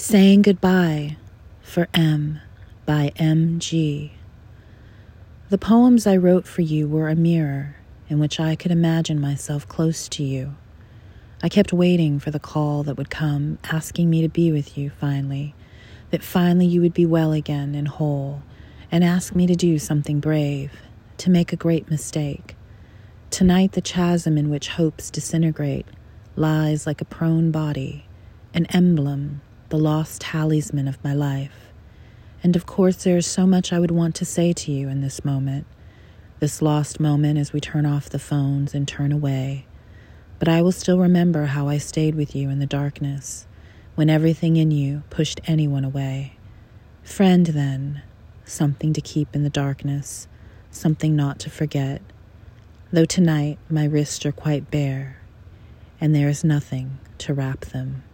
Saying Goodbye for M by M.G. The poems I wrote for you were a mirror in which I could imagine myself close to you. I kept waiting for the call that would come, asking me to be with you finally, that finally you would be well again and whole, and ask me to do something brave, to make a great mistake. Tonight, the chasm in which hopes disintegrate lies like a prone body, an emblem the lost talisman of my life. And of course, there is so much I would want to say to you in this moment, this lost moment as we turn off the phones and turn away. But I will still remember how I stayed with you in the darkness, when everything in you pushed anyone away. Friend, then, something to keep in the darkness, something not to forget. Though tonight my wrists are quite bare, and there is nothing to wrap them.